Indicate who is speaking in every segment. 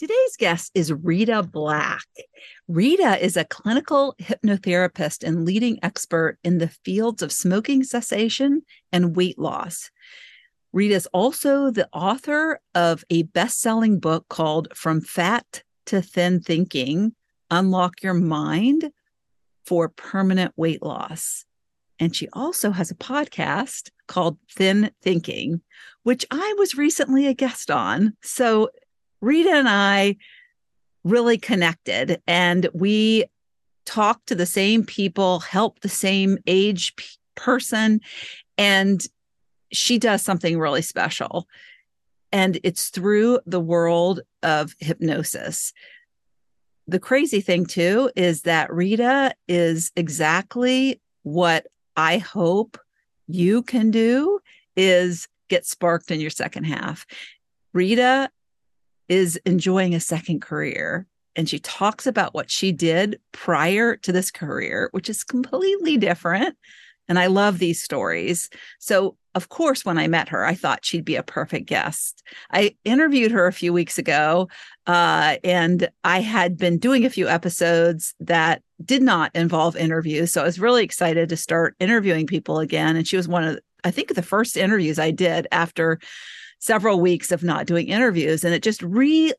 Speaker 1: Today's guest is Rita Black. Rita is a clinical hypnotherapist and leading expert in the fields of smoking cessation and weight loss. Rita is also the author of a best selling book called From Fat to Thin Thinking Unlock Your Mind for Permanent Weight Loss. And she also has a podcast called Thin Thinking, which I was recently a guest on. So Rita and I really connected and we talked to the same people, helped the same age p- person. And she does something really special. And it's through the world of hypnosis. The crazy thing, too, is that Rita is exactly what I hope you can do is get sparked in your second half. Rita is enjoying a second career. And she talks about what she did prior to this career, which is completely different. And I love these stories. So, of course, when I met her, I thought she'd be a perfect guest. I interviewed her a few weeks ago, uh, and I had been doing a few episodes that did not involve interviews. So I was really excited to start interviewing people again. And she was one of, I think, the first interviews I did after several weeks of not doing interviews. And it just re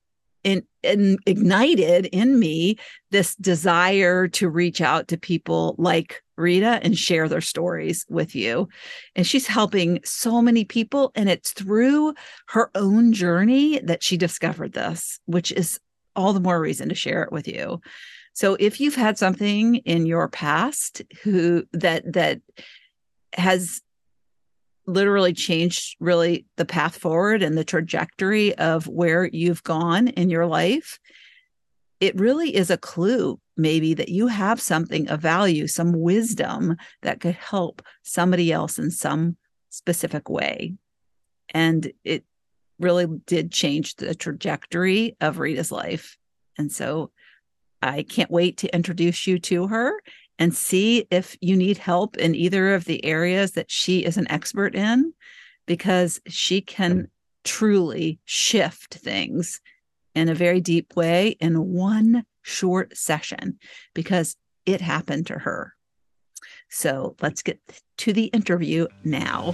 Speaker 1: in, in, ignited in me this desire to reach out to people like Rita and share their stories with you. And she's helping so many people. And it's through her own journey that she discovered this, which is all the more reason to share it with you. So if you've had something in your past who that that has literally changed really the path forward and the trajectory of where you've gone in your life, it really is a clue maybe that you have something of value, some wisdom that could help somebody else in some specific way. And it really did change the trajectory of Rita's life. And so I can't wait to introduce you to her and see if you need help in either of the areas that she is an expert in, because she can truly shift things in a very deep way in one short session because it happened to her. So let's get to the interview now.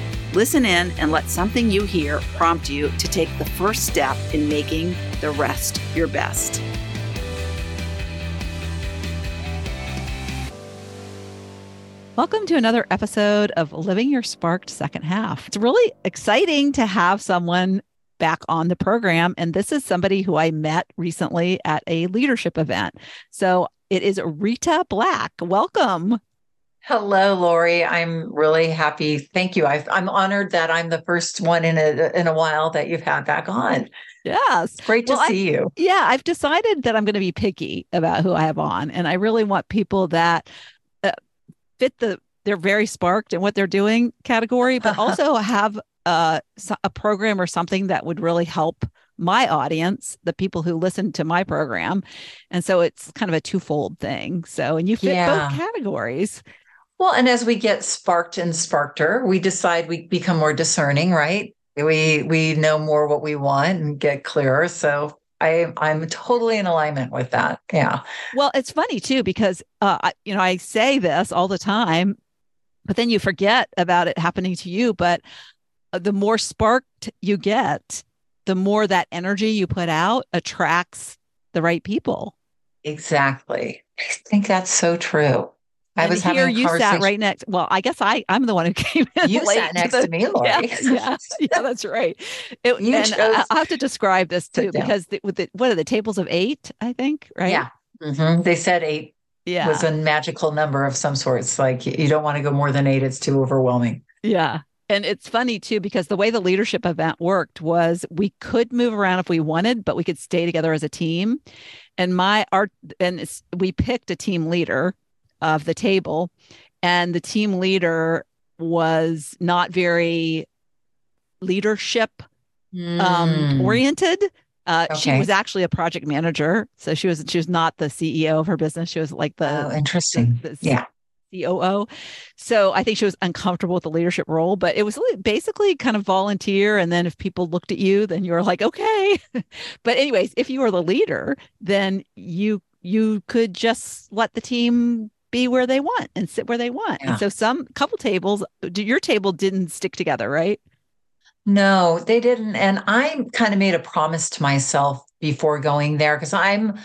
Speaker 1: Listen in and let something you hear prompt you to take the first step in making the rest your best. Welcome to another episode of Living Your Sparked Second Half. It's really exciting to have someone back on the program. And this is somebody who I met recently at a leadership event. So it is Rita Black. Welcome.
Speaker 2: Hello, Lori. I'm really happy. Thank you. i am honored that I'm the first one in a in a while that you've had back on.
Speaker 1: Yes,
Speaker 2: great to well, see
Speaker 1: I,
Speaker 2: you.
Speaker 1: Yeah, I've decided that I'm going to be picky about who I have on, and I really want people that uh, fit the they're very sparked in what they're doing category, but also have uh, a program or something that would really help my audience, the people who listen to my program. And so it's kind of a twofold thing. So, and you fit yeah. both categories.
Speaker 2: Well, and as we get sparked and sparkter, we decide we become more discerning, right? We we know more what we want and get clearer. So I I'm totally in alignment with that. Yeah.
Speaker 1: Well, it's funny too because uh, I, you know I say this all the time, but then you forget about it happening to you. But uh, the more sparked you get, the more that energy you put out attracts the right people.
Speaker 2: Exactly. I think that's so true. I
Speaker 1: and
Speaker 2: was
Speaker 1: here
Speaker 2: having
Speaker 1: you sat right next. Well, I guess I I'm the one who came in.
Speaker 2: You sat next
Speaker 1: the-
Speaker 2: to me, Lori.
Speaker 1: Yeah, yeah, yeah, that's right. It,
Speaker 2: You
Speaker 1: and
Speaker 2: chose-
Speaker 1: I, have to describe this too because the, with the, what are the tables of eight? I think right.
Speaker 2: Yeah. Mhm. They said eight
Speaker 1: yeah,
Speaker 2: was a magical number of some sorts. Like you don't want to go more than eight, it's too overwhelming.
Speaker 1: yeah. And it's funny too because the way the leadership event worked was we could move around if we wanted, but we could stay together as a team. And my art and it's, we picked a team leader of the table, and the team leader was not very leadership um,
Speaker 2: Mm.
Speaker 1: oriented. Uh, She was actually a project manager, so she was she was not the CEO of her business. She was like the
Speaker 2: oh, interesting.
Speaker 1: the
Speaker 2: Yeah.
Speaker 1: COO. So I think she was uncomfortable with the leadership role, but it was basically kind of volunteer. And then if people looked at you, then you were like, okay. but anyways, if you were the leader, then you you could just let the team be where they want and sit where they want.
Speaker 2: Yeah.
Speaker 1: And so some couple tables, your table didn't stick together, right?
Speaker 2: No, they didn't. And I kind of made a promise to myself before going there because I'm,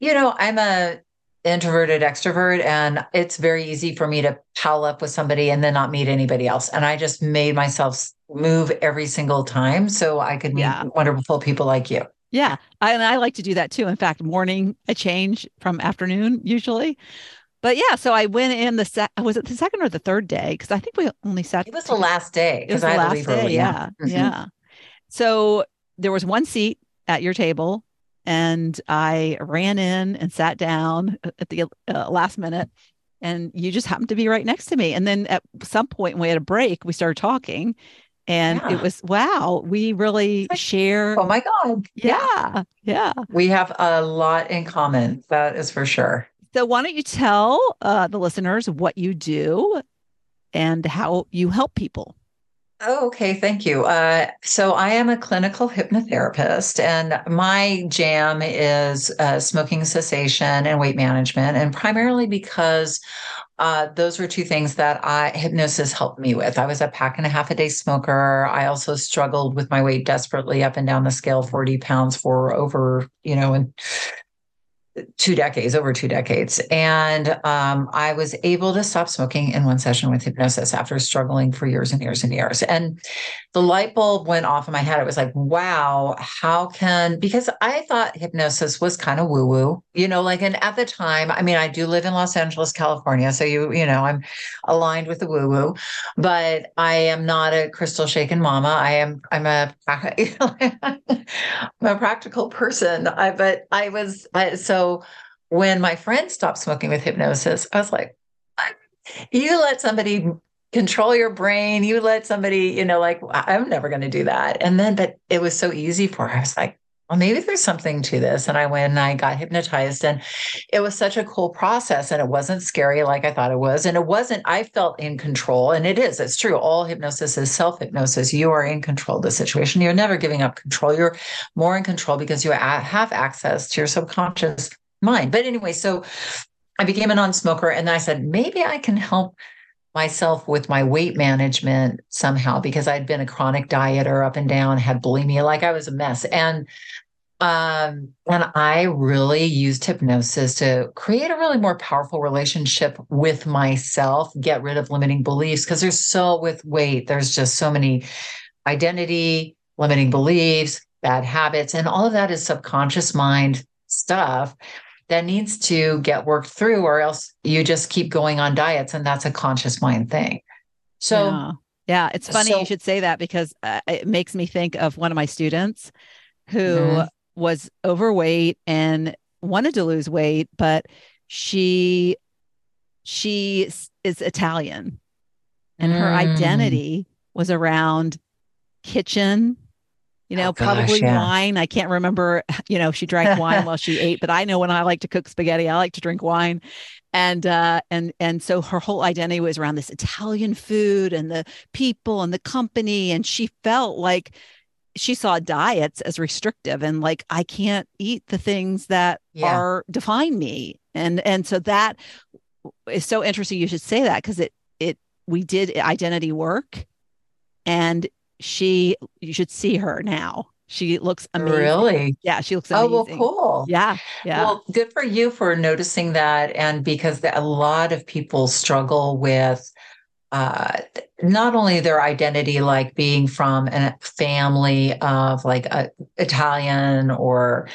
Speaker 2: you know, I'm a introverted extrovert and it's very easy for me to pal up with somebody and then not meet anybody else. And I just made myself move every single time so I could meet
Speaker 1: Yeah.
Speaker 2: wonderful people like you.
Speaker 1: Yeah. I, and I like to do that too. In fact, morning a change from afternoon usually. But yeah, so I went in the set. Was it the second or the third day? Because I think we only sat.
Speaker 2: It was the last day
Speaker 1: It was the
Speaker 2: I
Speaker 1: last day.
Speaker 2: early.
Speaker 1: Yeah.
Speaker 2: Mhm.
Speaker 1: Yeah. So there was one seat at your table, and I ran in and sat down at the uh, last minute. And you just happened to be right next to me. And then at some point, when we had a break, we started talking. And
Speaker 2: Yeah.
Speaker 1: it was, wow, we really
Speaker 2: like,
Speaker 1: share.
Speaker 2: Oh my God.
Speaker 1: yeah. Yeah.
Speaker 2: We have a lot in common. That is for sure.
Speaker 1: So why don't you tell uh, the listeners what you do and how you help people?
Speaker 2: Oh, okay. Thank you. Uh, so I am a clinical hypnotherapist, and my jam is uh, smoking cessation and weight management, and primarily because uh, those were two things that I hypnosis helped me with. I was a pack and a half a day smoker. I also struggled with my weight desperately up and down the scale, forty pounds for over, you know, and two decades, over two decades. And um, I was able to stop smoking in one session with hypnosis after struggling for years and years and years. And the light bulb went off in my head. It was like, wow, how can, because I thought hypnosis was kind of woo woo, you know, like, and at the time, I mean, I do live in Los Angeles, California. So you, you know, I'm aligned with the woo woo, but I am not a crystal shaken mama. I am, I'm a, I'm a practical person. I, but I was, I, so when my friend stopped smoking with hypnosis, I was like, you let somebody control your brain. You let somebody, you know, like I'm never going to do that. And then, but it was so easy for her. I was like, well, maybe there's something to this. And I went and I got hypnotized and it was such a cool process and it wasn't scary like I thought it was. And it wasn't, I felt in control. And it is, it's true. All hypnosis is self hypnosis. You are in control of the situation. You're never giving up control. You're more in control because you have access to your subconscious mind. But anyway, so I became a non smoker and I said, maybe I can help myself with my weight management somehow because I'd been a chronic dieter up and down, had bulimia, like I was a mess. And um, and I really used hypnosis to create a really more powerful relationship with myself, get rid of limiting beliefs. Cause there's so with weight, there's just so many identity, limiting beliefs, bad habits, and all of that is subconscious mind stuff that needs to get worked through, or else you just keep going on diets, and that's a conscious mind thing. So,
Speaker 1: yeah, yeah it's funny
Speaker 2: so-
Speaker 1: you should say that because uh, it makes me think of one of my students who
Speaker 2: Mhm.
Speaker 1: Was overweight and wanted to lose weight, but she she is Italian and her
Speaker 2: Mm.
Speaker 1: identity was around kitchen you know
Speaker 2: Oh, gosh,
Speaker 1: probably
Speaker 2: yeah.
Speaker 1: wine i can't remember you know if she drank wine while she ate but i know when i like to cook spaghetti i like to drink wine and uh and and so her whole identity was around this italian food and the people and the company and she felt like she saw diets as restrictive and like i can't eat the things that
Speaker 2: Yeah.
Speaker 1: are define me and and so that is so interesting you should say that because it it we did identity work and she you should see her now She looks amazing.
Speaker 2: Really?
Speaker 1: Yeah, she looks amazing.
Speaker 2: Oh, well, cool.
Speaker 1: Yeah, yeah.
Speaker 2: Well, good for you for noticing that. And because a lot of people struggle with uh, not only their identity, like being from a family of like a, Italian or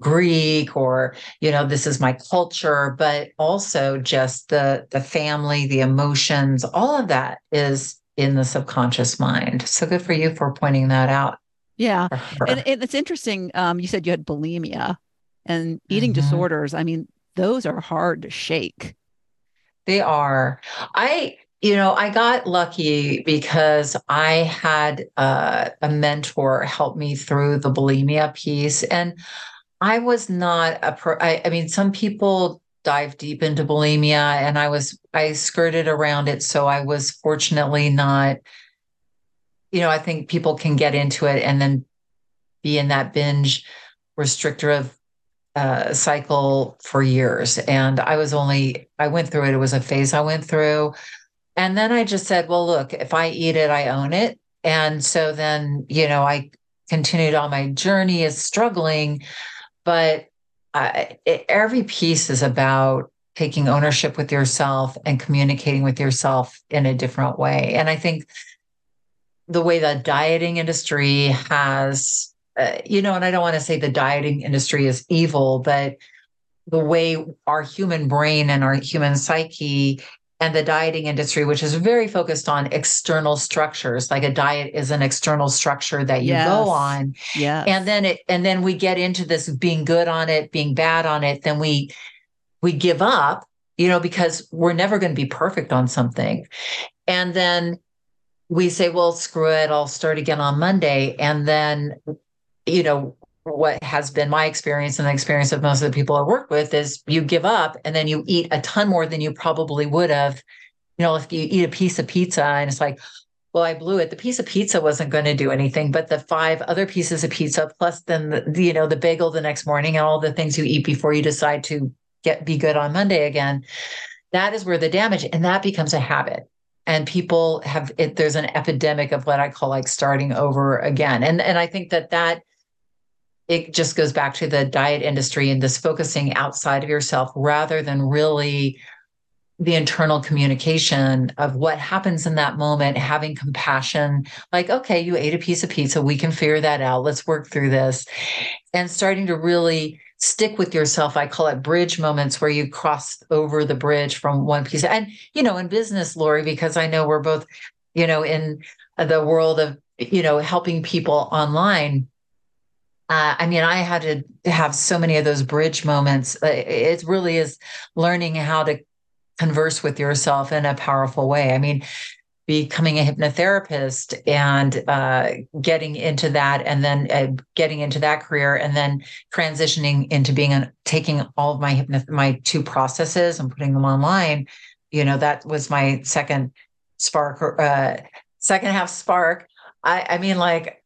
Speaker 2: Greek or you know this is my culture but also just the the family the emotions all of that is in the subconscious mind. So good for you for pointing that out.
Speaker 1: Yeah. And, and, it's interesting um, you said you had bulimia and eating mm-hmm. disorders. I mean those are hard to shake.
Speaker 2: They are. I you know i got lucky because i had uh, a mentor help me through the bulimia piece and I was not a pro. I, I mean, some people dive deep into bulimia, and I was I skirted around it, so I was fortunately not. You know, I think people can get into it and then be in that binge restrictive uh, cycle for years. And I was only, I went through it. It was a phase I went through. And then I just said, well, look, if I eat it, I own it. And so then, you know, I continued on my journey as struggling but it, every piece is about taking ownership with yourself and communicating with yourself in a different way. And I think the way the dieting industry has, uh, you know, and I don't want to say the dieting industry is evil, but the way our human brain and our human psyche and the dieting industry, which is very focused on external structures, like a diet is an external structure that you yes. go on.
Speaker 1: Yeah.
Speaker 2: And then it and then we get into this being good on it, being bad on it, then we we give up, you know, because we're never going to be perfect on something. And then we say, well, screw it, I'll start again on Monday. And then, you know, what has been my experience and the experience of most of the people I work with is you give up and then you eat a ton more than you probably would have. You know, if you eat a piece of pizza and it's like, well, I blew it. The piece of pizza wasn't going to do anything, but the five other pieces of pizza, plus then the, you know the bagel the next morning and all the things you eat before you decide to get be good on Monday again, that is where the damage and that becomes a habit. And people have it. There's an epidemic of what I call like starting over again, and and I think that that it just goes back to the diet industry and this focusing outside of yourself rather than really the internal communication of what happens in that moment, having compassion, like, okay, you ate a piece of pizza, we can figure that out. Let's work through this. And starting to really stick with yourself. I call it bridge moments where you cross over the bridge from one piece. And, you know, in business, Lori, because I know we're both, you know, in the world of, you know, helping people online uh, I mean, I had to have so many of those bridge moments. Uh, it really is learning how to converse with yourself in a powerful way. I mean, becoming a hypnotherapist and uh, getting into that, and then uh, getting into that career, and then transitioning into being a, taking all of my hypno- my two processes and putting them online. You know, that was my second spark, uh, second half spark. I, I mean, like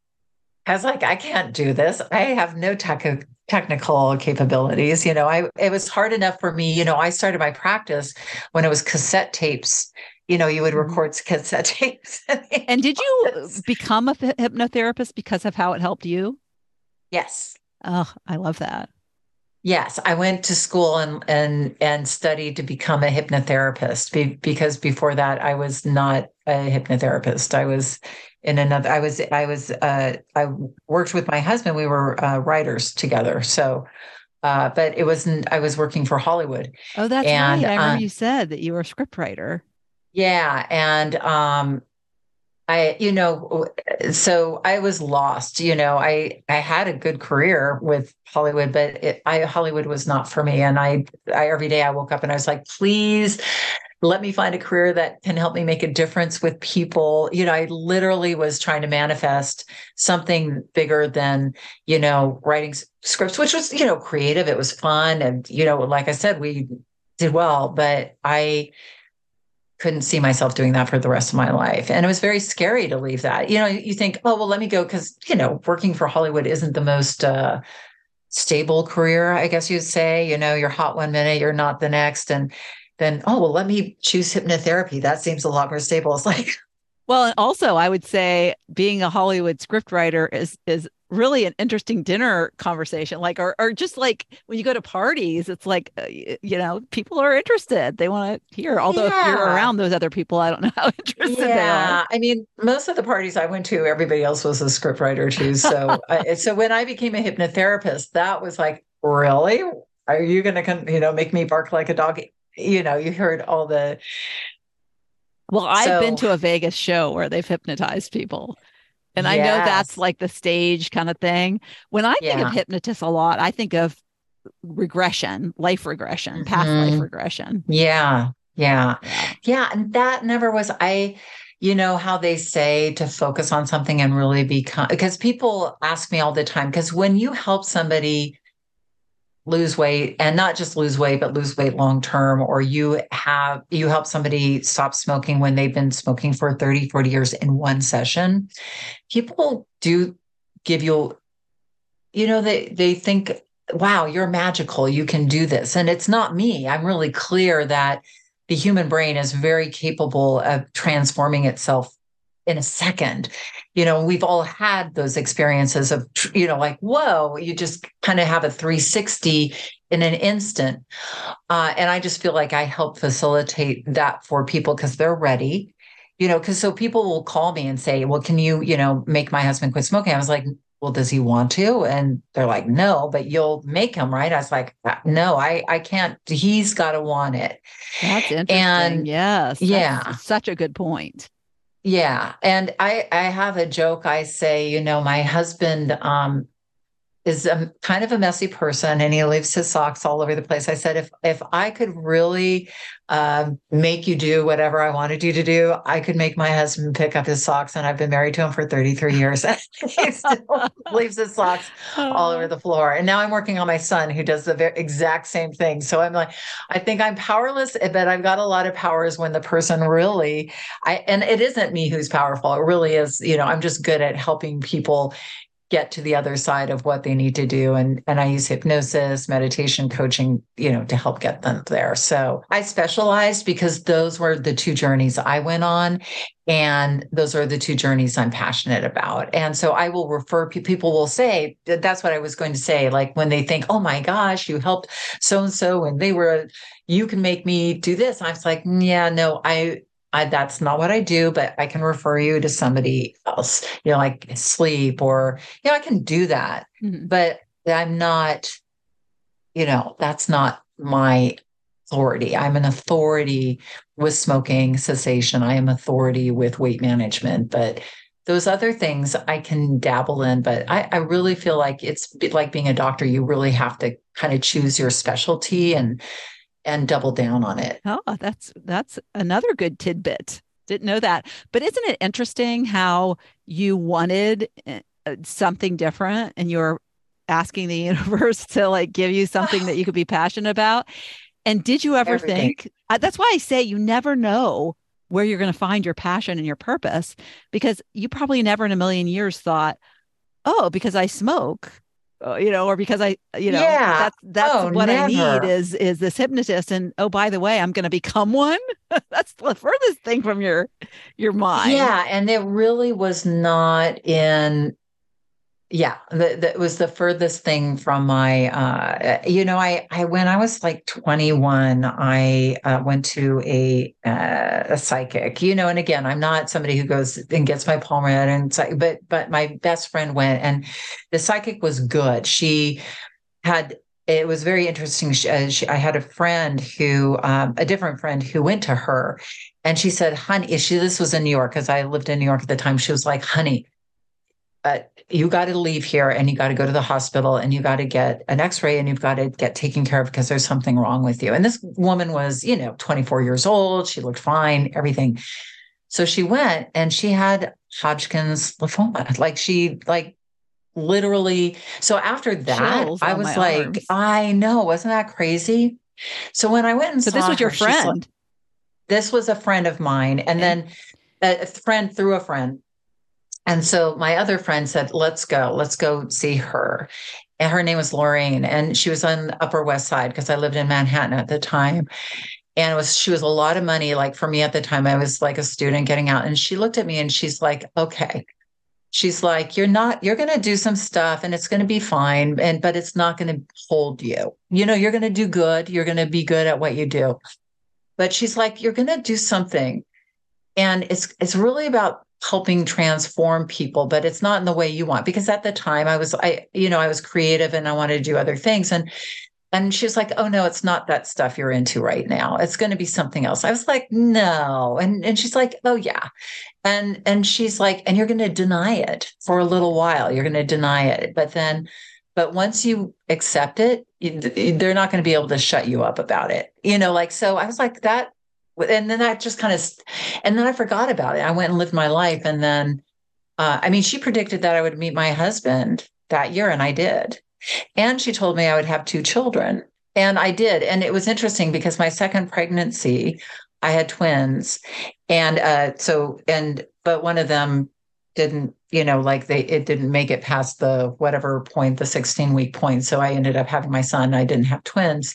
Speaker 2: I was like, I can't do this. I have no tech- technical capabilities. You know, I it was hard enough for me. You know, I started my practice when it was cassette tapes. You know, you would mm-hmm. record cassette tapes.
Speaker 1: and did you become a hypnotherapist because of how it helped you?
Speaker 2: Yes.
Speaker 1: Oh, I love that.
Speaker 2: Yes, I went to school and and and studied to become a hypnotherapist be, because before that I was not a hypnotherapist. I was in another. I was I was uh, I worked with my husband. We were uh, writers together. So, uh, but it wasn't. I was working for Hollywood.
Speaker 1: Oh, that's and, right. I remember uh, you said that you were a scriptwriter.
Speaker 2: Yeah, and um, I, you know, so I was lost. You know, I I had a good career with Hollywood, but it, I Hollywood was not for me. And I, I every day I woke up and I was like, please let me find a career that can help me make a difference with people. You know, I literally was trying to manifest something bigger than, you know, writing scripts, which was, you know, creative. It was fun. And, you know, like I said, we did well, but I couldn't see myself doing that for the rest of my life. And it was very scary to leave that. You know, you think, oh, well, let me go because, you know, working for Hollywood isn't the most uh, stable career, I guess you'd say. You know, you're hot one minute, you're not the next. And then, oh, well, let me choose hypnotherapy. That seems a lot more stable. It's like,
Speaker 1: Well, and also I would say being a Hollywood scriptwriter is is really an interesting dinner conversation like or, or just like when you go to parties it's like uh, you know people are interested they want to hear although yeah. if you're around those other people i don't know how interested yeah. they are
Speaker 2: i mean most of the parties i went to everybody else was a scriptwriter too so uh, so when i became a hypnotherapist that was like really are you going to come? you know make me bark like a dog you know you heard all the
Speaker 1: well i've so, been to a vegas show where they've hypnotized people and yes. I know that's like the stage kind of thing. When I think yeah. of hypnotists a lot, I think of regression, life regression, past mm-hmm. life regression.
Speaker 2: Yeah. Yeah. Yeah. And that never was, I, you know, how they say to focus on something and really become, because people ask me all the time, because when you help somebody lose weight and not just lose weight but lose weight long term or you have you help somebody stop smoking when they've been smoking for 30 40 years in one session. People do give you you know they they think wow you're magical. You can do this. And it's not me. I'm really clear that the human brain is very capable of transforming itself in a second. You know, we've all had those experiences of, you know, like, whoa, you just kind of have a 360 in an instant. Uh, and I just feel like I help facilitate that for people because they're ready. You know, because so people will call me and say, well, can you, you know, make my husband quit smoking? I was like, well, does he want to? And they're like, no, but you'll make him, right? I was like, uh, no, I, I can't. He's got to want it.
Speaker 1: That's interesting. And yes. Yeah. Such a good point.
Speaker 2: Yeah. And I, I have a joke. I say, you know, my husband um, is a kind of a messy person and he leaves his socks all over the place. I said, if if I could really um, make you do whatever I wanted you to do, I could make my husband pick up his socks. And I've been married to him for 33 years. And he still leaves his socks all over the floor. And now I'm working on my son who does the very, exact same thing. So I'm like, I think I'm powerless, but I've got a lot of powers when the person really, I and it isn't me who's powerful. It really is, you know, I'm just good at helping people get to the other side of what they need to do. And and I use hypnosis meditation coaching you know to help get them there. So I specialized because those were the two journeys I went on and those are the two journeys I'm passionate about. And so I will refer people will say that's what I was going to say like when they think oh my gosh you helped so and so and they were you can make me do this. I was like mm, yeah no I I, that's not what I do, but I can refer you to somebody else, you know, like sleep or, you know, I can do that. Mm-hmm. But I'm not, you know, that's not my authority. I'm an authority with smoking cessation. I am authority with weight management, but those other things I can dabble in, but I, I really feel like it's like being a doctor. You really have to kind of choose your specialty and and double down on it.
Speaker 1: Oh, that's that's another good tidbit. Didn't know that. But isn't it interesting how you wanted eh, something different and you're asking the universe to like give you something that you could be passionate about? And did you ever Everything. think that's why I say you never know where you're going to find your passion and your purpose because you probably never in a million years thought, oh, because I smoke, uh, Uh, you know, or because I, you know, yeah. that's that's oh, what never. I need is is this hypnotist. And oh, by the way, I'm going to become one. that's the furthest thing from your your mind.
Speaker 2: Yeah, and it really was not in yeah that, that was the furthest thing from my uh you know i i when i was like 21 i uh, went to a uh, a psychic you know and again i'm not somebody who goes and gets my palm read and but but my best friend went and the psychic was good. She had it was very interesting she, uh, she, i had a friend who um, a different friend who went to her and she said honey she this was in new york because i lived in new york at the time she was like honey uh, you got to leave here and you got to go to the hospital and you got to get an x-ray and you've got to get taken care of because there's something wrong with you. And this woman was you know 24 years old. She looked fine everything. So she went and she had hodgkin's lymphoma. Like she like literally so after that i was like arms. i know wasn't that crazy? So when i went and
Speaker 1: so this was your her, friend. Like,
Speaker 2: this was a friend of mine. And then a friend through a friend and so my other friend said, let's go, let's go see her. And her name was Lorraine, and she was on the Upper West Side because I lived in Manhattan at the time. and it was she was a lot of money like for me at the time. I was like a student getting out and she looked at me and she's like okay. She's like you're not you're going to do some stuff and it's going to be fine and but it's not going to hold you. You know you're going to do good. You're going to be good at what you do. But she's like you're going to do something. And it's it's really about helping transform people but it's not in the way you want because at the time i was i you know i was creative and i wanted to do other things and and she was like, "Oh no, it's not that stuff you're into right now. It's going to be something else." I was like, "No," and and she's like, "Oh yeah," and and she's like, "And you're going to deny it for a little while. You're going to deny it, but then, but once you accept it, they're not going to be able to shut you up about it. You know, like so. I was like that, and then that just kind of, and then I forgot about it. I went and lived my life, and then, uh, I mean, she predicted that I would meet my husband that year, and I did and she told me I would have two children. And I did. And it was interesting because my second pregnancy, I had twins. And uh, so, and, but one of them didn't, you know, like they, it didn't make it past the whatever point, the 16 week point. So I ended up having my son. I didn't have twins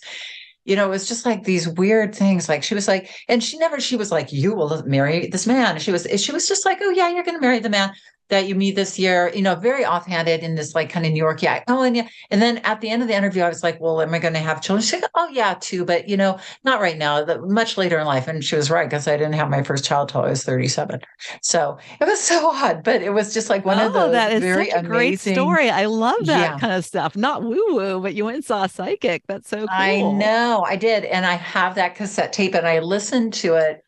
Speaker 2: you know, it was just like these weird things. Like she was like, and she never, she was like, you will marry this man. She was, she was just like, oh yeah, you're going to marry the man that you meet this year, you know, very offhanded in this like kind of New York. Yeah. Oh, and yeah. And then at the end of the interview, I was like, well, am I going to have children? She's like, oh, yeah, too. But, you know, not right now, the, much later in life. And she was right because I didn't have my first child till I was 37. So it was so odd, but it was just like one oh, of those
Speaker 1: that is
Speaker 2: very
Speaker 1: such a
Speaker 2: amazing,
Speaker 1: great story. I love that yeah. kind of stuff. Not woo woo, but you went and saw a psychic. That's so cool.
Speaker 2: I know I did. And I have that cassette tape and I listened to it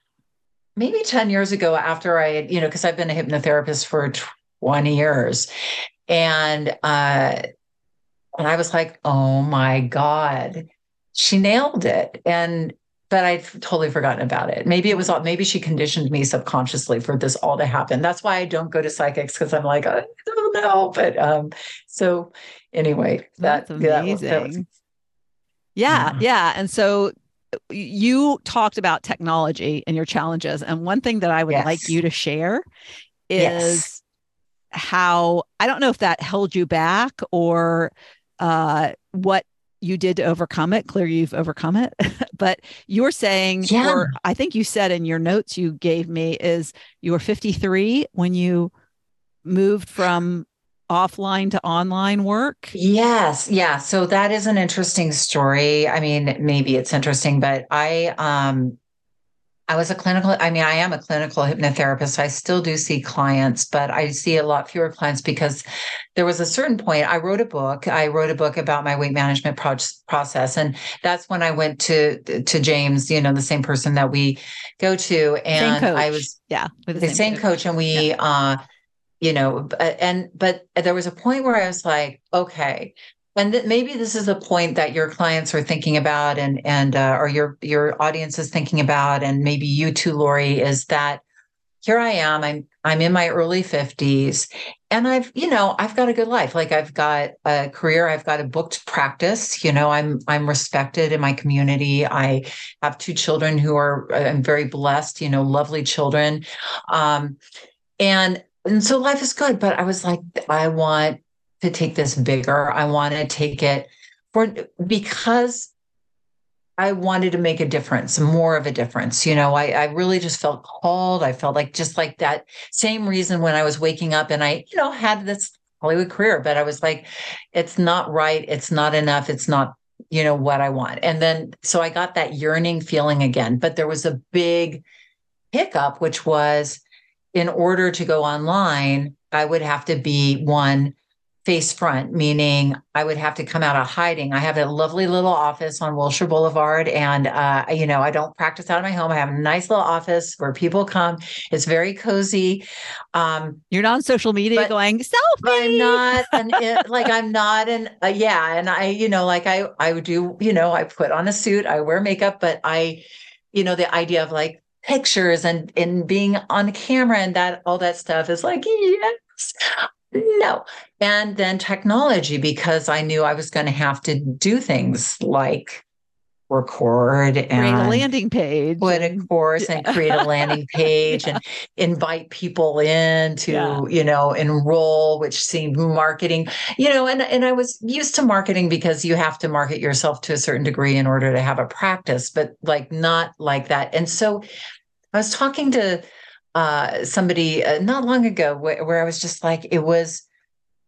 Speaker 2: maybe 10 years ago after I had, you know, because I've been a hypnotherapist for 20 years. And uh and I was like, oh my God, she nailed it. And but I'd totally forgotten about it. Maybe it was all maybe she conditioned me subconsciously for this all to happen. That's why I don't go to psychics because I'm like, I don't know. But um, so anyway,
Speaker 1: that, That's amazing. That, that was, yeah, yeah, yeah. And so you talked about technology and your challenges. And one thing that I would yes. like you to share is yes. how I don't know if that held you back or uh, what you did to overcome it. Clear you've overcome it. but you're saying, yeah. or I think you said in your notes you gave me, is you were 53 when you moved from offline to online work?
Speaker 2: Yes. Yeah. So that is an interesting story. I mean, maybe it's interesting, but I um I was a clinical, I mean, I am a clinical hypnotherapist. I still do see clients, but I see a lot fewer clients because there was a certain point. I wrote a book. I wrote a book about my weight management pro- process. And that's when I went to to James, you know, the same person that we go to. And I was
Speaker 1: yeah,
Speaker 2: the, the, same, same coach. coach. And we yeah. uh you know and but there was a point where i was like okay. And maybe this is a point that your clients are thinking about and and uh, or your your audience is thinking about and maybe you too lori is that here i am i'm i'm in my early 50s and i've you know i've got a good life. Like i've got a career i've got a booked practice you know i'm i'm respected in my community. I have two children who are i'm very blessed you know lovely children. Um and and so life is good but i was like i want to take this bigger. I want to take it for because i wanted to make a difference more of a difference you know? I, I really just felt called. I felt like just like that same reason when i was waking up and i you know had this hollywood career but i was like it's not right. It's not enough. It's not you know what i want. And then so i got that yearning feeling again but there was a big hiccup which was in order to go online, I would have to be one face front, meaning I would have to come out of hiding. I have a lovely little office on Wilshire Boulevard, and uh, you know I don't practice out of my home. I have a nice little office where people come. It's very cozy.
Speaker 1: Um, You're not on social media going selfie.
Speaker 2: I'm not, an, like I'm not an uh, yeah, and I you know like I I would do you know I put on a suit, I wear makeup, but I you know the idea of like pictures and and being on camera and that all that stuff is like yes. No. And then technology because i knew i was going to have to do things like record and
Speaker 1: create a landing page
Speaker 2: put a course and create a landing page yeah. and invite people in to yeah. you know enroll which seemed marketing you know and and I was used to marketing because you have to market yourself to a certain degree in order to have a practice but like not like that and so I was talking to uh, somebody uh, not long ago wh- where I was just like it was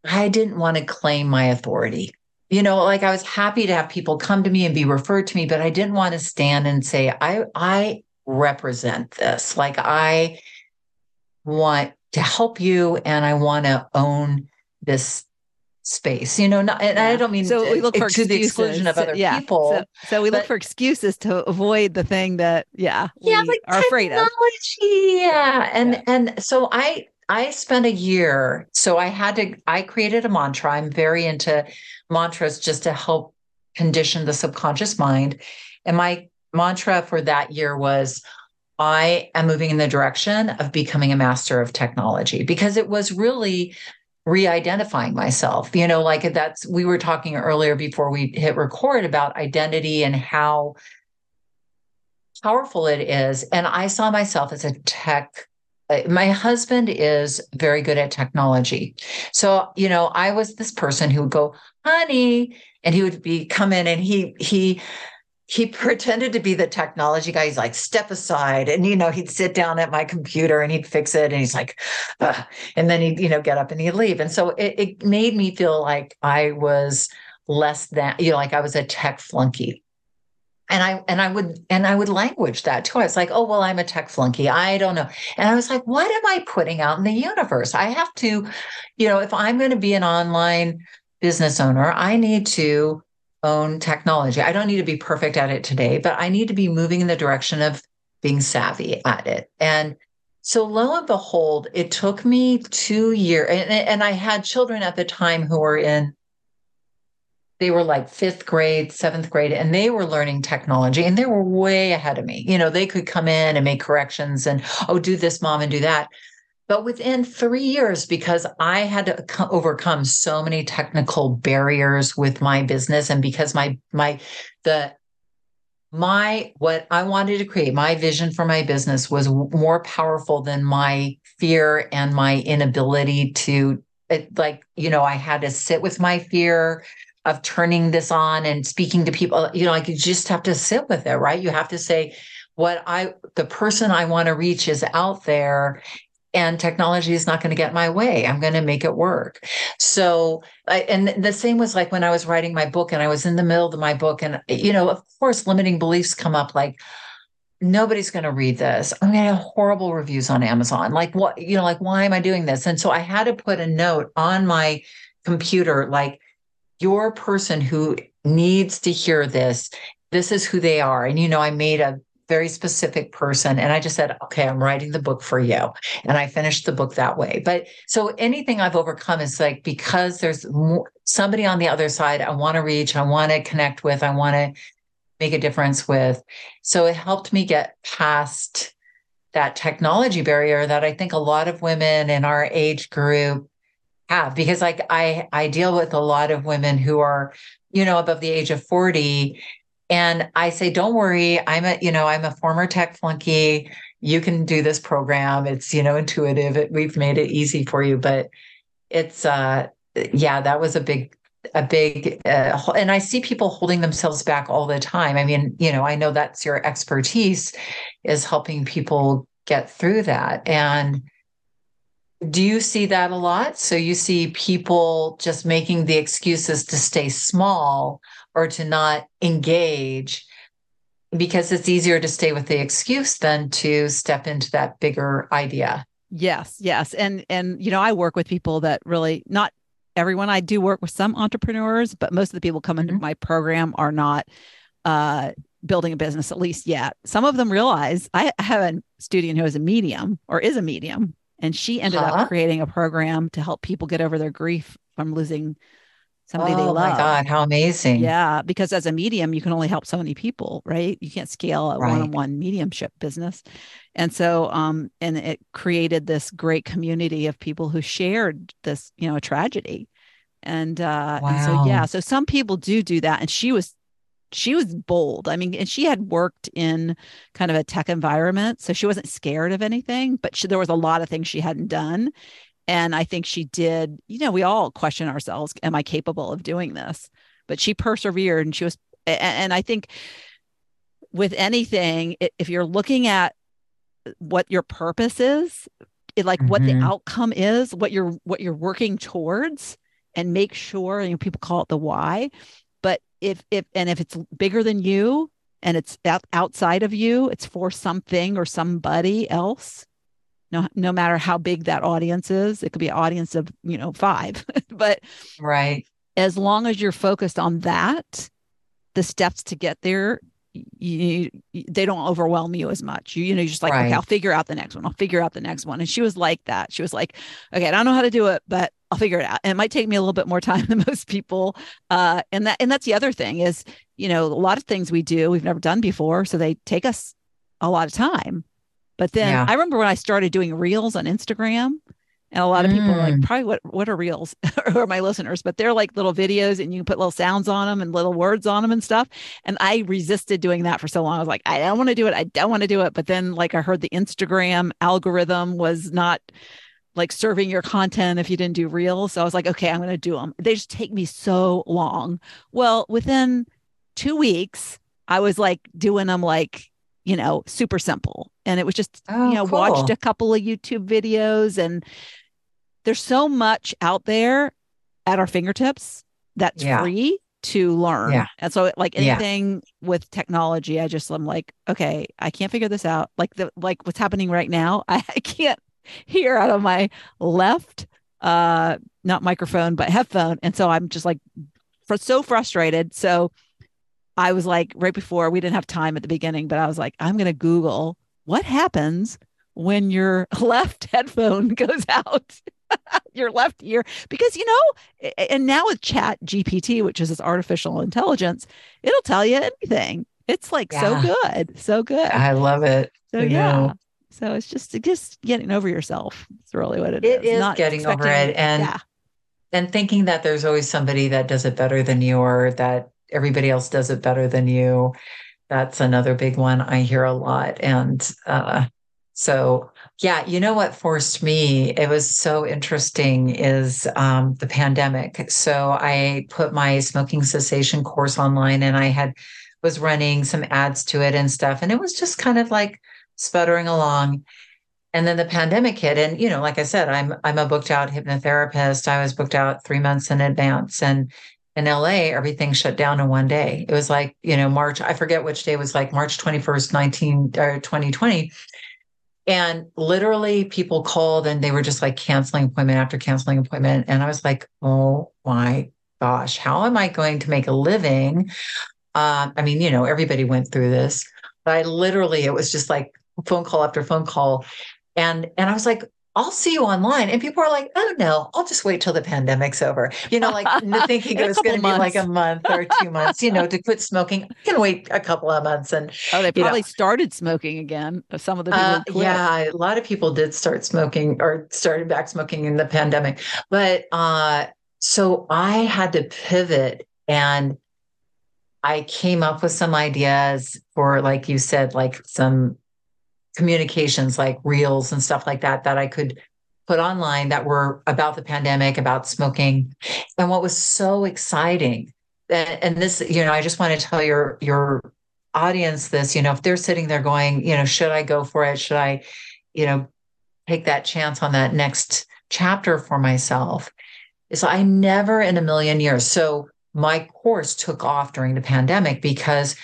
Speaker 2: I didn't want to claim my authority you know like i was happy to have people come to me and be referred to me but i didn't want to stand and say i i represent this like i want to help you and i want to own this space you know not, and yeah. i don't mean
Speaker 1: so we look for
Speaker 2: to excuses. the exclusion of other
Speaker 1: yeah.
Speaker 2: people
Speaker 1: so, so we but, look for excuses to avoid the thing that yeah
Speaker 2: yeah like
Speaker 1: are afraid of
Speaker 2: yeah and yeah. and so i I spent a year, so I had to, I created a mantra. I'm very into mantras just to help condition the subconscious mind. And my mantra for that year was I am moving in the direction of becoming a master of technology because it was really re-identifying myself you know like that's we were talking earlier before we hit record about identity and how powerful it is and i saw myself as a tech Uh, my husband is very good at technology. So, you know, I was this person who would go, honey, and he would be come in and he he he pretended to be the technology guy. He's like, step aside. And, you know, he'd sit down at my computer and he'd fix it. And he's like, Ugh. and then he'd, you know, get up and he'd leave. And so it, it made me feel like I was less than, you know, like I was a tech flunky and I and I would and I would language that too. I was like, oh well, I'm a tech flunky. I don't know. And I was like, what am I putting out in the universe? I have to, you know, if I'm going to be an online business owner, I need to own technology. I don't need to be perfect at it today, but I need to be moving in the direction of being savvy at it. And so lo and behold, it took me two years, and, and I had children at the time who were in they were like fifth grade, seventh grade, and they were learning technology and they were way ahead of me. You know, they could come in and make corrections and, oh, do this, mom, and do that. But within three years, because I had to overcome so many technical barriers with my business, and because my, my, the, my, what I wanted to create, my vision for my business was more powerful than my fear and my inability to, it, like, you know, I had to sit with my fear of turning this on and speaking to people you know like you just have to sit with it right? You have to say what i the person i want to reach is out there and technology is not going to get my way. I'm going to make it work. So I, and the same was like when i was writing my book and i was in the middle of my book and you know of course limiting beliefs come up like nobody's going to read this. I'm going to have horrible reviews on amazon. Like what you know like why am i doing this? And so i had to put a note on my computer like your person who needs to hear this, this is who they are. And, you know, I made a very specific person and I just said, okay, I'm writing the book for you. And I finished the book that way. But so anything I've overcome is like because there's more, somebody on the other side I want to reach, I want to connect with, I want to make a difference with. So it helped me get past that technology barrier that I think a lot of women in our age group have because like I I deal with a lot of women who are you know above the age of 40 and I say don't worry I'm a you know I'm a former tech flunky. You can do this program. It's you know intuitive. It, we've made it easy for you. But it's uh yeah that was a big a big uh, and i see people holding themselves back all the time. I mean you know i know that's your expertise is helping people get through that. And do you see that a lot? So you see people just making the excuses to stay small or to not engage because it's easier to stay with the excuse than to step into that bigger idea.
Speaker 1: Yes, yes. And and you know, I work with people that really not everyone I do work with some entrepreneurs, but most of the people come into mm-hmm. my program are not uh building a business at least yet. Some of them realize I have a student who is a medium or is a medium and she ended huh? up creating a program to help people get over their grief from losing somebody oh, they love. Oh my
Speaker 2: God, how amazing.
Speaker 1: Yeah. Because as a medium, you can only help so many people, right? You can't scale a right. one-on-one mediumship business. And so um, and it created this great community of people who shared this, you know, a tragedy. And uh wow. and so yeah, so some people do do that. And she was she was bold. I mean, and she had worked in kind of a tech environment, so she wasn't scared of anything, but she, there was a lot of things she hadn't done. And I think she did, you know, we all question ourselves, am I capable of doing this? But she persevered and she was, and I think with anything, if you're looking at what your purpose is, it, like mm-hmm. what the mm-hmm. outcome is, what you're what you're working towards, and make sure, you know, people call it the why. If if and if it's bigger than you and it's out, outside of you, it's for something or somebody else. No, no matter how big that audience is, it could be an audience of you know five, but
Speaker 2: right.
Speaker 1: As long as you're focused on that, the steps to get there you, they don't overwhelm you as much. You, you know, you're just like, right. okay, I'll figure out the next one. I'll figure out the next one. And she was like that. She was like, okay, I don't know how to do it, but I'll figure it out. And it might take me a little bit more time than most people. Uh, and that, and that's the other thing is, you know, a lot of things we do we've never done before, so they take us a lot of time. But then yeah. I remember when I started doing reels on Instagram, and a lot of people are like, mm. probably what what are reels or my listeners, but they're like little videos and you can put little sounds on them and little words on them and stuff. And I resisted doing that for so long. I was like, I don't want to do it. I don't want to do it. But then like I heard the Instagram algorithm was not like serving your content if you didn't do reels. So I was like, okay, I'm going to do them. They just take me so long. Well, within two weeks, I was like doing them like, you know, super simple. And it was just, oh, you know, cool. watched a couple of YouTube videos and there's so much out there at our fingertips that's yeah. free to learn. Yeah. And so like anything yeah. with technology, I just I'm like, okay, I can't figure this out. Like the like what's happening right now, I, I can't hear out of my left uh not microphone but headphone. And so I'm just like for so frustrated. So I was like right before we didn't have time at the beginning, but I was like, I'm gonna Google what happens when your left headphone goes out. your left ear because you know and now with chat gpt which is this artificial intelligence it'll tell you anything it's like yeah. so good so good
Speaker 2: i love it
Speaker 1: so yeah know. so it's just just getting over yourself it's really what it,
Speaker 2: it is, is Not getting over it and yeah. and thinking that there's always somebody that does it better than you or that everybody else does it better than you that's another big one i hear a lot and uh so yeah, you know what forced me? It was so interesting is um, the pandemic. So I put my smoking cessation course online, and I had was running some ads to it and stuff, and it was just kind of like sputtering along. And then the pandemic hit, and you know, like I said, I'm I'm a booked out hypnotherapist. I was booked out three months in advance, and in LA, everything shut down in one day. It was like, you know, March, I forget which day was like March 21st, 19 or 2020. And literally, people called and they were just like canceling appointment after canceling appointment. And I was like, oh my gosh, how am I going to make a living? Uh, I mean, you know, everybody went through this, but I literally, it was just like phone call after phone call. And and I was like, I'll see you online. And people are like, oh no, I'll just wait till the pandemic's over. You know, like thinking it was going to be like a month or two months, you know, to quit smoking. I can wait a couple of months. And
Speaker 1: oh, they probably know. started smoking again. Some of the
Speaker 2: people. Uh, yeah, a lot of people did start smoking or started back smoking in the pandemic. But uh, so I had to pivot and I came up with some ideas for, like you said, like some communications like reels and stuff like that that I could put online that were about the pandemic, about smoking. And what was so exciting, and this, you know, I just want to tell your your audience this, you know, if they're sitting there going, you know, should I go for it? Should I, you know, take that chance on that next chapter for myself? So I never in a million years. So my course took off during the pandemic because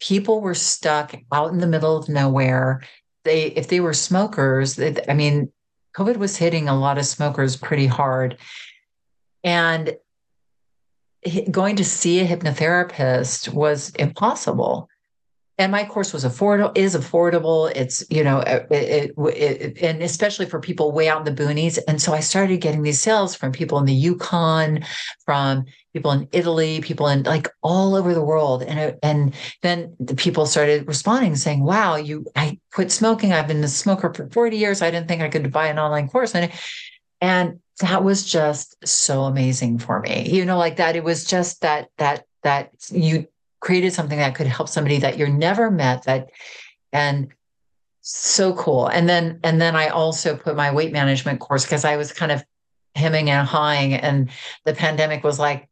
Speaker 2: people were stuck out in the middle of nowhere they if they were smokers, I mean, COVID was hitting a lot of smokers pretty hard, and going to see a hypnotherapist was impossible and my course was affordable is affordable. It's you know it, it, it, and especially for people way out in the boonies. And so i started getting these sales from people in the yukon from people in italy people in like all over the world. And uh, and then the people started responding saying wow you i quit smoking. I've been a smoker for 40 years. I didn't think i could buy an online course. And and that was just so amazing for me. You know like that it was just that that that you created something that could help somebody that you're never met that and so cool. And then and then i also put my weight management course because i was kind of hemming and hawing and the pandemic was like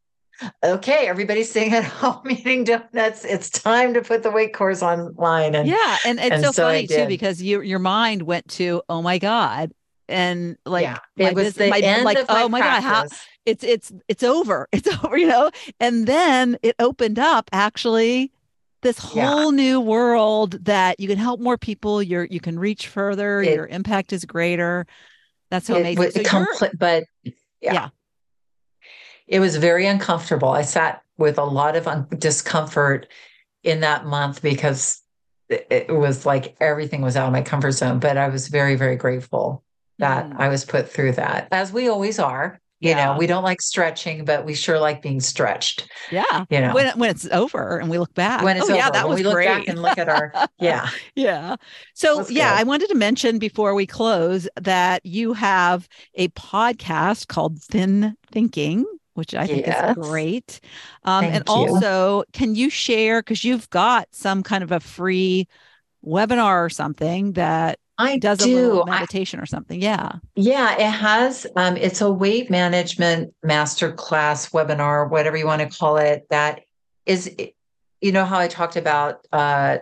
Speaker 2: okay everybody's sitting at home eating donuts. It's time to put the weight course online.
Speaker 1: And yeah and it's and so, so, funny too because you your mind went to oh my god. And like yeah,
Speaker 2: it was the my, end like of my oh my practice. god how
Speaker 1: it's it's it's over it's over you know and then it opened up actually this whole yeah. new world that you can help more people you're you can reach further it, your impact is greater that's so it, amazing
Speaker 2: so compl- but yeah. yeah. it was very uncomfortable i sat with a lot of un- discomfort in that month because it, it was like everything was out of my comfort zone but i was very very grateful that mm. i was put through that as we always are you yeah. know we don't like stretching but we sure like being stretched
Speaker 1: yeah
Speaker 2: you know
Speaker 1: when, when it's over and we look back
Speaker 2: when it's oh, over
Speaker 1: yeah
Speaker 2: that when was we look great. back and look at our yeah
Speaker 1: yeah so yeah i wanted to mention before we close that you have a podcast called thin thinking which I think yes. is great. Um, and you. also, can you share because you've got some kind of a free webinar or something that I does do. a meditation I, or something. Yeah.
Speaker 2: Yeah, it has. Um, it's a weight management master class webinar, whatever you want to call it. That is, you know, how I talked about uh,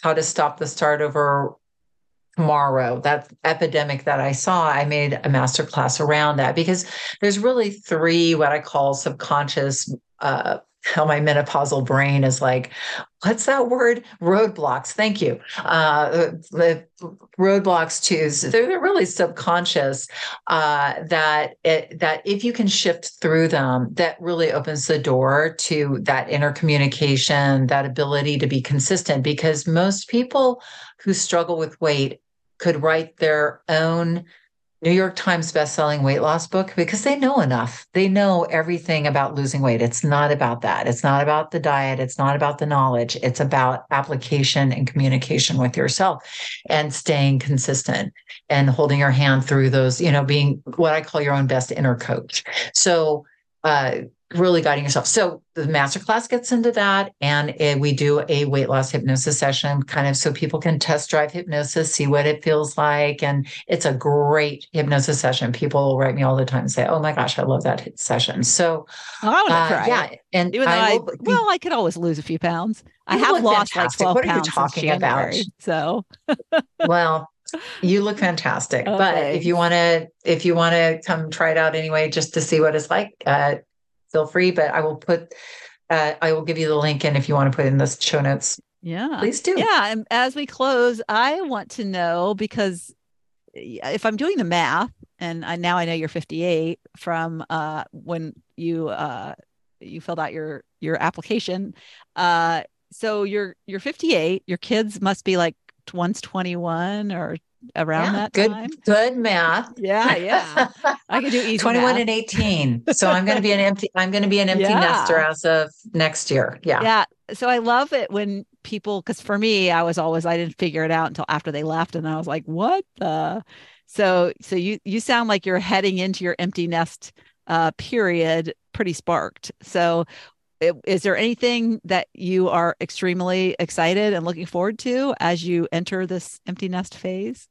Speaker 2: how to stop the start over tomorrow that epidemic that i saw i made a master class around that because there's really three what i call subconscious uh, how my menopausal brain is like, what's that word? Roadblocks. Thank you. Uh, the roadblocks to they're really subconscious. Uh, that it, that if you can shift through them, that really opens the door to that inner communication, that ability to be consistent. Because most people who struggle with weight could write their own New York Times bestselling weight loss book because they know enough. They know everything about losing weight. It's not about that. It's not about the diet. It's not about the knowledge. It's about application and communication with yourself and staying consistent and holding your hand through those, you know, being what I call your own best inner coach. So, uh, really guiding yourself. So the masterclass gets into that, and it, we do a weight loss hypnosis session, kind of so people can test drive hypnosis, see what it feels like, and it's a great hypnosis session. People write me all the time and say, "Oh my gosh, I love that session." So,
Speaker 1: oh, I want to uh. Yeah, and Even I, will, well, I could always lose a few pounds. I have lost fantastic. like twelve what pounds. What are you talking about? So,
Speaker 2: well, you look fantastic oh, but if you want to if you want to come try it out anyway just to see what it's like uh, feel free, but I will put, uh, I will give you the link. And if you want to put in the show notes,
Speaker 1: yeah,
Speaker 2: please do.
Speaker 1: Yeah. And as we close, I want to know because if I'm doing the math, and I now I know you're 58 from uh, when you uh, you filled out your your application. Uh, so you're you're 58. Your kids must be like one's 21 or around yeah, that
Speaker 2: good,
Speaker 1: time.
Speaker 2: Good math.
Speaker 1: Yeah, yeah. I could do easy
Speaker 2: 21
Speaker 1: math.
Speaker 2: and 18. So I'm going to be an empty I'm going to be an empty yeah. nester as of next year. Yeah.
Speaker 1: Yeah. So I love it when people cuz for me I was always I didn't figure it out until after they left and I was like, "What the?" So so you you sound like you're heading into your empty nest uh period pretty sparked. So is there anything that you are extremely excited and looking forward to as you enter this empty nest phase?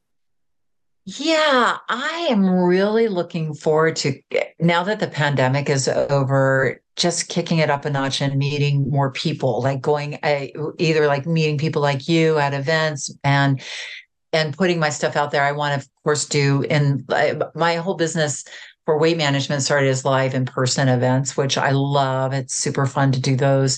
Speaker 2: Yeah, I am really looking forward to now that the pandemic is over, just kicking it up a notch and meeting more people, like going either like meeting people like you at events and and putting my stuff out there. I want to, of course, do in my whole business for weight management started as live in person events, which I love. It's super fun to do those.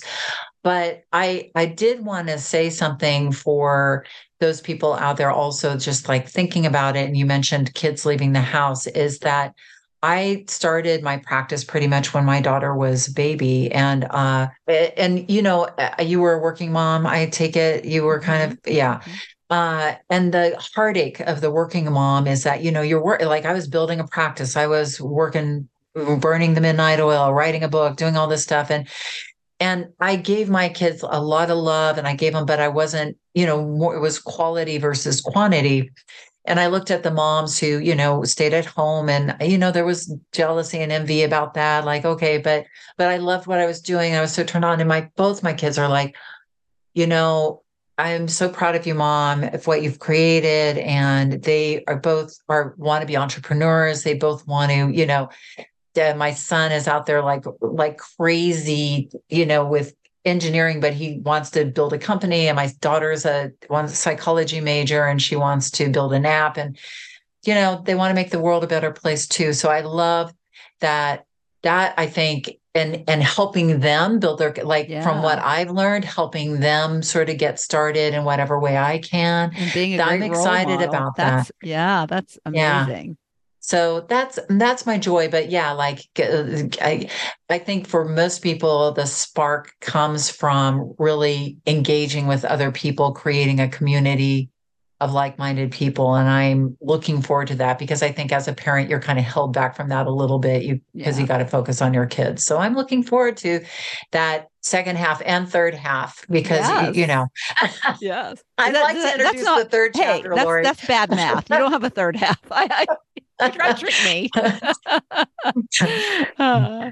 Speaker 2: But I I did want to say something for those people out there also just like thinking about it and you mentioned kids leaving the house is that I started my practice pretty much when my daughter was baby and uh and you know you were a working mom I take it you were kind of mm-hmm. yeah mm-hmm. Uh, and the heartache of the working mom is that you know you're like I was building a practice, I was working, burning the midnight oil, writing a book, doing all this stuff, and and I gave my kids a lot of love, and I gave them, but I wasn't, you know, more, it was quality versus quantity. and I looked at the moms who, you know, stayed at home and you know, there was jealousy and envy about that. Like, okay, but but I loved what I was doing. I was so turned on. And my both my kids are like, you know, I'm so proud of you, mom, of what you've created. And they are both are want to be entrepreneurs. They both want to, you know, uh, my son is out there like like crazy, you know, with engineering, but he wants to build a company. And my daughter's a one psychology major and she wants to build an app. And, you know, they want to make the world a better place too. So I love that that I think and and helping them build their like yeah. from what I've learned, helping them sort of get started in whatever way I can.
Speaker 3: And being a I'm
Speaker 2: excited about
Speaker 3: that's,
Speaker 2: that.
Speaker 3: Yeah, that's amazing.
Speaker 2: Yeah so that's that's my joy but yeah like uh, i i think for most people the spark comes from really engaging with other people creating a community of like-minded people and i'm looking forward to that because i think as a parent you're kind of held back from that a little bit you because yeah. you got to focus on your kids so i'm looking forward to that second half and third half because yes. you, know
Speaker 3: yes
Speaker 2: i'd that, like to introduce not, the third
Speaker 3: hey,
Speaker 2: chapter
Speaker 3: that's,
Speaker 2: Lori.
Speaker 3: that's bad math you don't have a third half I, I Try to trick me. uh,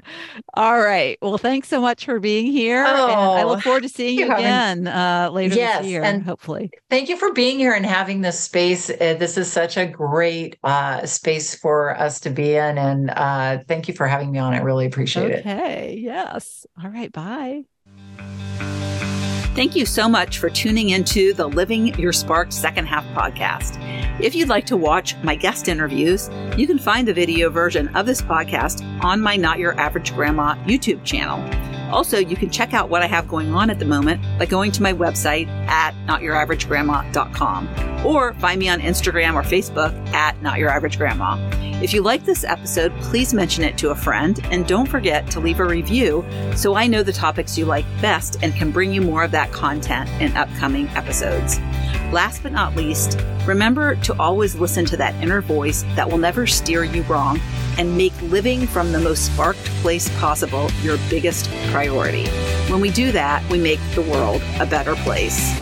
Speaker 3: all right. Well, thanks so much for being here. Oh, and I look forward to seeing you again uh, later yes, this year, and hopefully.
Speaker 2: Thank you for being here and having this space. Uh, this is such a great uh, space for us to be in. And uh, thank you for having me on. I really appreciate
Speaker 3: okay,
Speaker 2: it.
Speaker 3: Okay. Yes. All right. Bye.
Speaker 1: Thank you so much for tuning into the Living Your Spark Second Half podcast. If you'd like to watch my guest interviews, you can find the video version of this podcast on my Not Your Average Grandma YouTube channel. Also, you can check out what I have going on at the moment by going to my website at notyouraveragegrandma.com or find me on Instagram or Facebook at Not Your Average Grandma. If you like this episode, please mention it to a friend and don't forget to leave a review so I know the topics you like best and can bring you more of that content in upcoming episodes. Last but not least, remember to always listen to that inner voice that will never steer you wrong and make living from the most sparked place possible your biggest priority. When we do that, we make the world a better place.